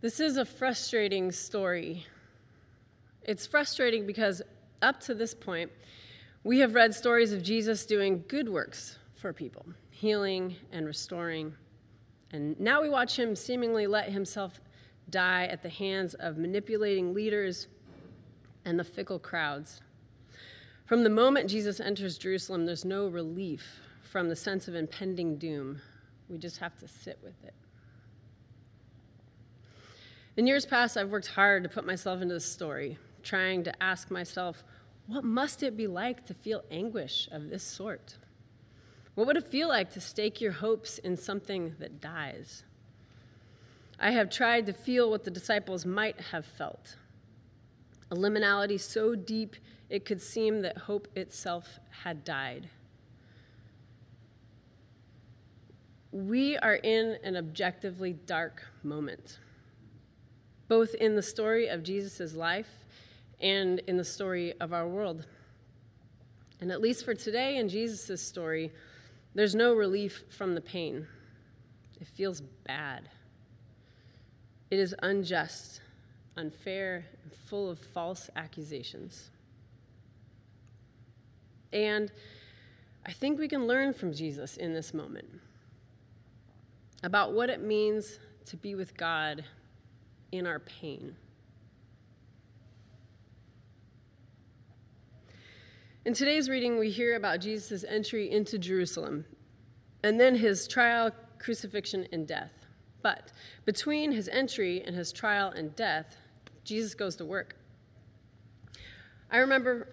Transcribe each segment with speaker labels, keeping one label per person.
Speaker 1: This is a frustrating story. It's frustrating because up to this point, we have read stories of Jesus doing good works for people, healing and restoring. And now we watch him seemingly let himself die at the hands of manipulating leaders and the fickle crowds. From the moment Jesus enters Jerusalem, there's no relief from the sense of impending doom. We just have to sit with it. In years past, I've worked hard to put myself into this story, trying to ask myself, what must it be like to feel anguish of this sort? What would it feel like to stake your hopes in something that dies? I have tried to feel what the disciples might have felt a liminality so deep it could seem that hope itself had died. We are in an objectively dark moment both in the story of Jesus' life and in the story of our world. And at least for today in Jesus' story, there's no relief from the pain. It feels bad. It is unjust, unfair, and full of false accusations. And I think we can learn from Jesus in this moment about what it means to be with God in our pain. In today's reading, we hear about Jesus' entry into Jerusalem and then his trial, crucifixion, and death. But between his entry and his trial and death, Jesus goes to work. I remember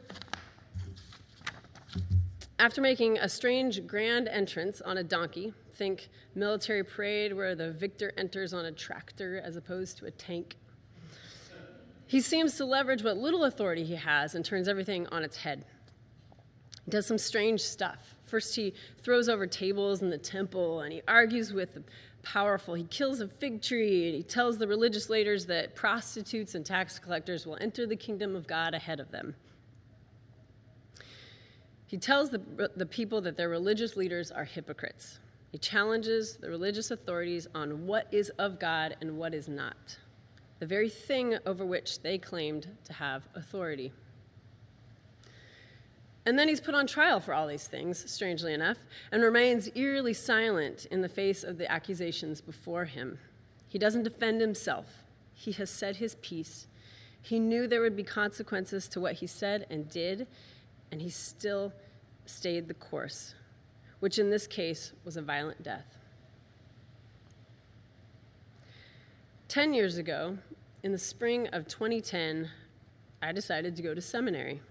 Speaker 1: after making a strange grand entrance on a donkey think military parade where the victor enters on a tractor as opposed to a tank. He seems to leverage what little authority he has and turns everything on its head. He does some strange stuff. First, he throws over tables in the temple and he argues with the powerful. He kills a fig tree and he tells the religious leaders that prostitutes and tax collectors will enter the kingdom of God ahead of them. He tells the, the people that their religious leaders are hypocrites. He challenges the religious authorities on what is of God and what is not, the very thing over which they claimed to have authority. And then he's put on trial for all these things, strangely enough, and remains eerily silent in the face of the accusations before him. He doesn't defend himself, he has said his piece. He knew there would be consequences to what he said and did, and he still stayed the course, which in this case was a violent death. Ten years ago, in the spring of 2010, I decided to go to seminary.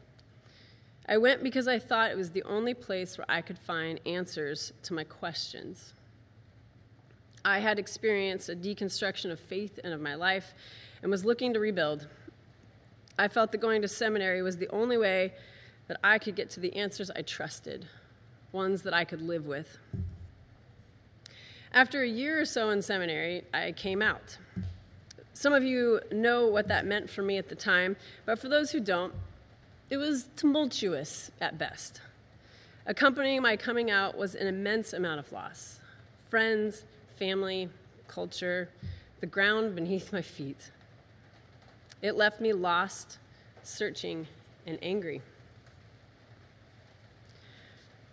Speaker 1: I went because I thought it was the only place where I could find answers to my questions. I had experienced a deconstruction of faith and of my life and was looking to rebuild. I felt that going to seminary was the only way that I could get to the answers I trusted ones that I could live with. After a year or so in seminary, I came out. Some of you know what that meant for me at the time, but for those who don't, it was tumultuous at best. Accompanying my coming out was an immense amount of loss friends, family, culture, the ground beneath my feet. It left me lost, searching, and angry.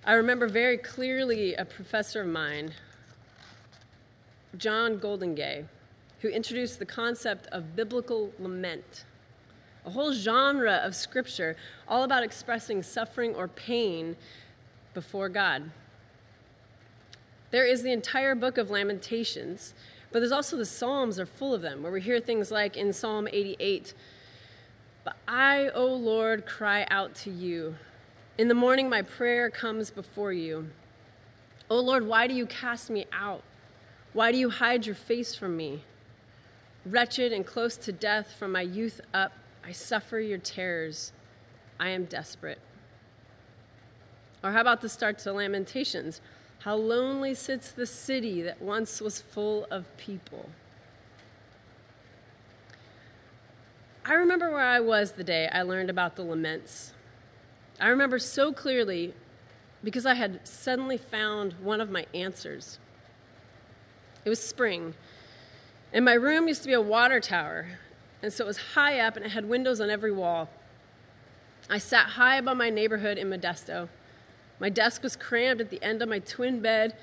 Speaker 1: I remember very clearly a professor of mine, John Goldingay, who introduced the concept of biblical lament, a whole genre of scripture all about expressing suffering or pain before God. There is the entire book of Lamentations, but there's also the Psalms are full of them, where we hear things like in Psalm 88, But I, O Lord, cry out to you. In the morning, my prayer comes before you. O oh Lord, why do you cast me out? Why do you hide your face from me? Wretched and close to death from my youth up, I suffer your terrors. I am desperate. Or how about the start to Lamentations? How lonely sits the city that once was full of people. I remember where I was the day I learned about the laments. I remember so clearly because I had suddenly found one of my answers. It was spring, And my room used to be a water tower, and so it was high up and it had windows on every wall. I sat high above my neighborhood in Modesto. My desk was crammed at the end of my twin bed,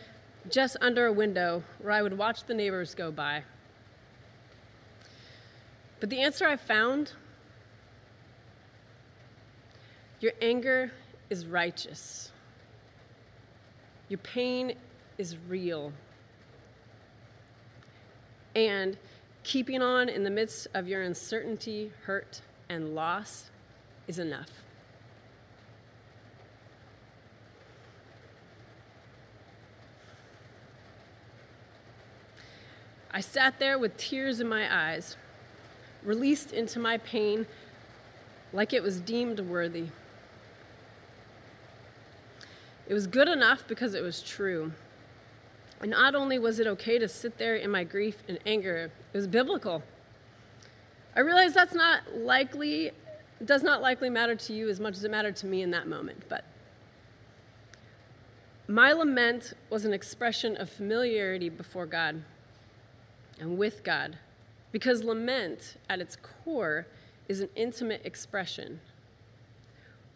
Speaker 1: just under a window where I would watch the neighbors go by. But the answer I found your anger is righteous, your pain is real. And keeping on in the midst of your uncertainty, hurt, and loss is enough. I sat there with tears in my eyes, released into my pain like it was deemed worthy. It was good enough because it was true. And not only was it okay to sit there in my grief and anger, it was biblical. I realize that's not likely, does not likely matter to you as much as it mattered to me in that moment, but my lament was an expression of familiarity before God and with God, because lament at its core is an intimate expression.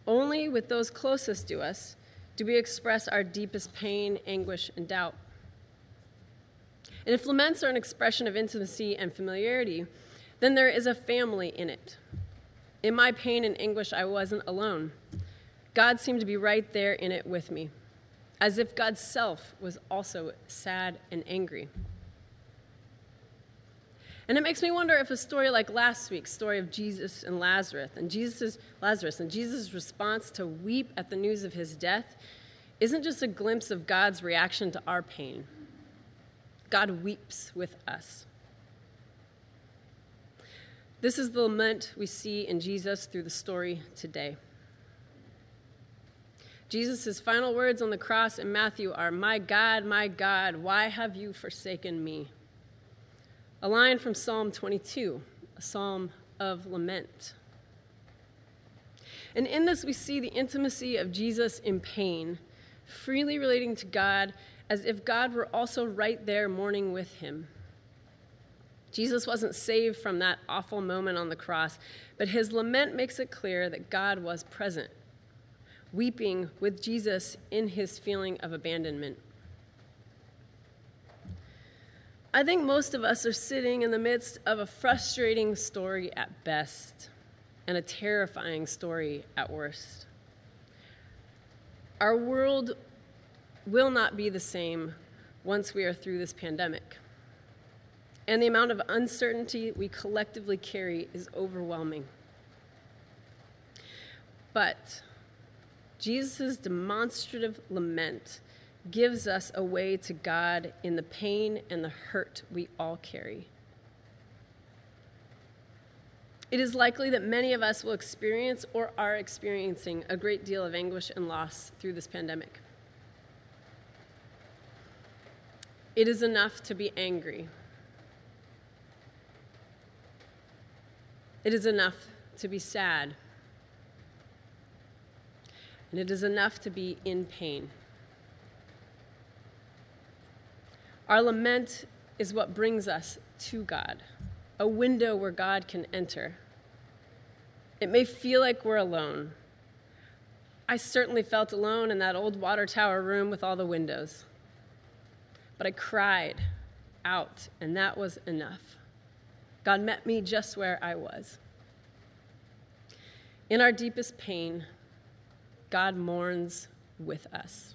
Speaker 1: Only with those closest to us do we express our deepest pain, anguish, and doubt. And if laments are an expression of intimacy and familiarity, then there is a family in it. In my pain and anguish, I wasn't alone. God seemed to be right there in it with me, as if God's self was also sad and angry. And it makes me wonder if a story like last week's story of Jesus and Lazarus and Jesus Lazarus and Jesus' response to weep at the news of his death isn't just a glimpse of God's reaction to our pain. God weeps with us. This is the lament we see in Jesus through the story today. Jesus' final words on the cross in Matthew are, My God, my God, why have you forsaken me? A line from Psalm 22, a psalm of lament. And in this, we see the intimacy of Jesus in pain, freely relating to God as if God were also right there mourning with him. Jesus wasn't saved from that awful moment on the cross, but his lament makes it clear that God was present, weeping with Jesus in his feeling of abandonment. I think most of us are sitting in the midst of a frustrating story at best and a terrifying story at worst. Our world will not be the same once we are through this pandemic. And the amount of uncertainty we collectively carry is overwhelming. But Jesus' demonstrative lament gives us a way to God in the pain and the hurt we all carry. It is likely that many of us will experience or are experiencing a great deal of anguish and loss through this pandemic. It is enough to be angry. It is enough to be sad. And it is enough to be in pain. Our lament is what brings us to God, a window where God can enter. It may feel like we're alone. I certainly felt alone in that old water tower room with all the windows. But I cried out, and that was enough. God met me just where I was. In our deepest pain, God mourns with us.